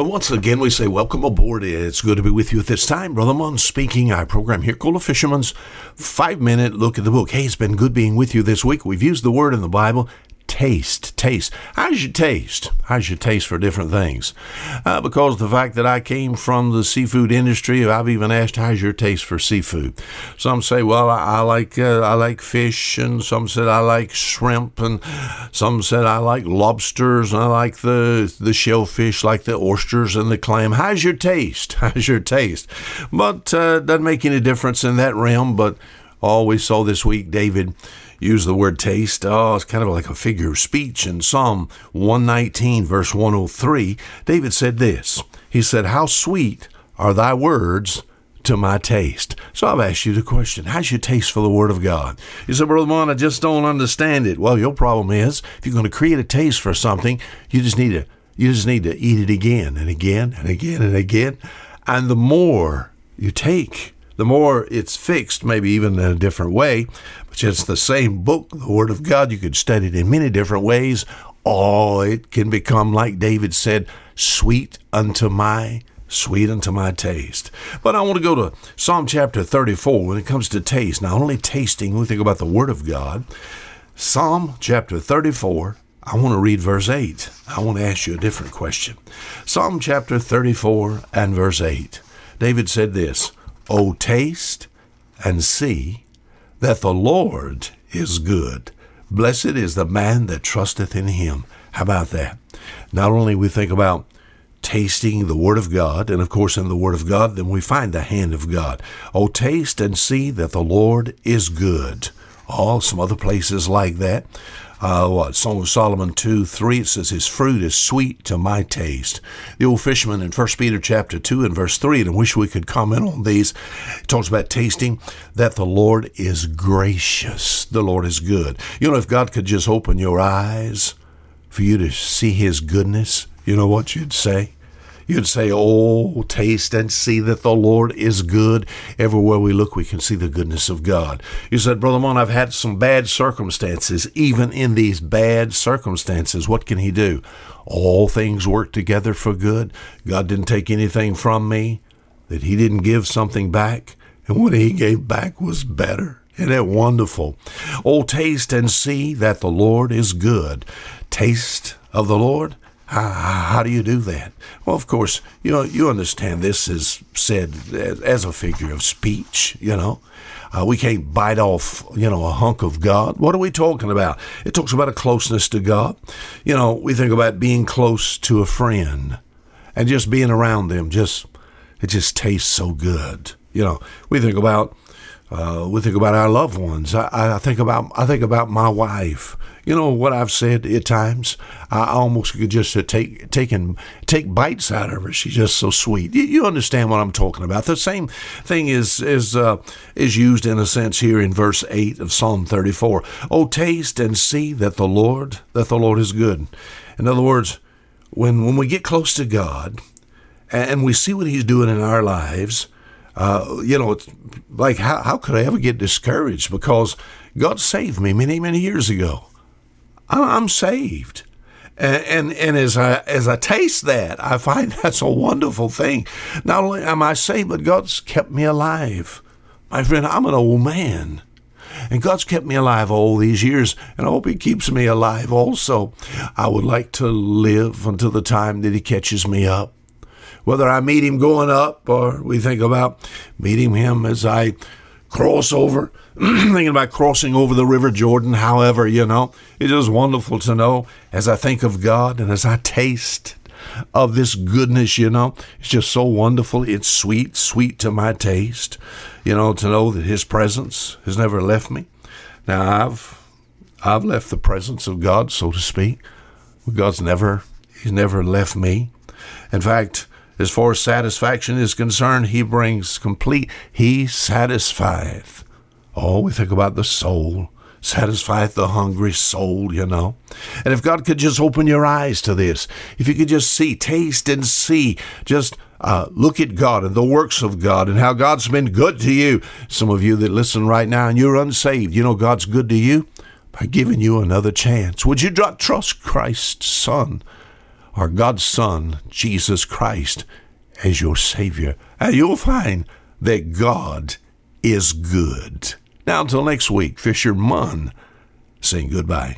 But once again, we say welcome aboard. It's good to be with you at this time. Brother Munn speaking. Our program here called A Fisherman's Five Minute Look at the Book. Hey, it's been good being with you this week. We've used the word in the Bible taste. Taste. How's your taste? How's your taste for different things? Uh, because the fact that I came from the seafood industry, I've even asked, "How's your taste for seafood?" Some say, "Well, I, I like uh, I like fish," and some said, "I like shrimp," and some said, "I like lobsters," and I like the the shellfish, like the oysters and the clam. How's your taste? How's your taste? But uh, doesn't make any difference in that realm. But all we saw this week, David use the word taste. Oh, it's kind of like a figure of speech. In Psalm 119, verse 103, David said this He said, How sweet are thy words to my taste. So I've asked you the question, how's your taste for the Word of God? You said, Brother Mon, I just don't understand it. Well, your problem is if you're going to create a taste for something, you just need to you just need to eat it again and again and again and again. And the more you take, the more it's fixed, maybe even in a different way, but it's the same book, the Word of God. You could study it in many different ways. Oh, it can become, like David said, sweet unto my sweet unto my taste. But I want to go to Psalm chapter 34 when it comes to taste. Not only tasting, we think about the Word of God. Psalm chapter 34, I want to read verse 8. I want to ask you a different question. Psalm chapter 34 and verse 8. David said this, O taste and see that the Lord is good. Blessed is the man that trusteth in him. How about that? Not only we think about tasting the Word of God, and of course, in the Word of God, then we find the hand of God. Oh, taste and see that the Lord is good. Oh, some other places like that. Uh, what Song of Solomon two three it says his fruit is sweet to my taste. The old fisherman in First Peter chapter two and verse three, and I wish we could comment on these. It talks about tasting that the Lord is gracious. The Lord is good. You know, if God could just open your eyes for you to see His goodness, you know what you'd say? You'd say, Oh, taste and see that the Lord is good. Everywhere we look, we can see the goodness of God. You said, Brother Mon, I've had some bad circumstances. Even in these bad circumstances, what can He do? All things work together for good. God didn't take anything from me, that He didn't give something back. And what He gave back was better. Isn't that wonderful? Oh, taste and see that the Lord is good. Taste of the Lord how, how, do you do that? Well, of course, you know, you understand this is said as a figure of speech, you know. Uh, we can't bite off, you know, a hunk of God. What are we talking about? It talks about a closeness to God. You know, we think about being close to a friend and just being around them. Just it just tastes so good. You know, we think about uh, we think about our loved ones. I, I think about I think about my wife you know what I've said at times. I almost could just take and take bites out of her. She's just so sweet. You, you understand what I'm talking about. The same thing is is uh, is used in a sense here in verse eight of Psalm 34. Oh, taste and see that the Lord that the Lord is good. In other words, when when we get close to God and we see what He's doing in our lives. Uh, you know, it's like how, how could I ever get discouraged? Because God saved me many, many years ago. I'm saved. And, and, and as I as I taste that, I find that's a wonderful thing. Not only am I saved, but God's kept me alive. My friend, I'm an old man. And God's kept me alive all these years, and I hope He keeps me alive also. I would like to live until the time that He catches me up. Whether I meet Him going up or we think about meeting Him as I cross over, thinking about crossing over the River Jordan. However, you know, it is wonderful to know as I think of God and as I taste of this goodness, you know, it's just so wonderful. It's sweet, sweet to my taste, you know, to know that His presence has never left me. Now, I've I've left the presence of God, so to speak. God's never He's never left me. In fact, as far as satisfaction is concerned, he brings complete, he satisfieth. Oh, we think about the soul, satisfieth the hungry soul, you know. And if God could just open your eyes to this, if you could just see, taste and see, just uh, look at God and the works of God and how God's been good to you. Some of you that listen right now and you're unsaved, you know God's good to you by giving you another chance. Would you trust Christ's Son? Or God's Son, Jesus Christ, as your Savior, and you'll find that God is good. Now, until next week, Fisher Munn saying goodbye.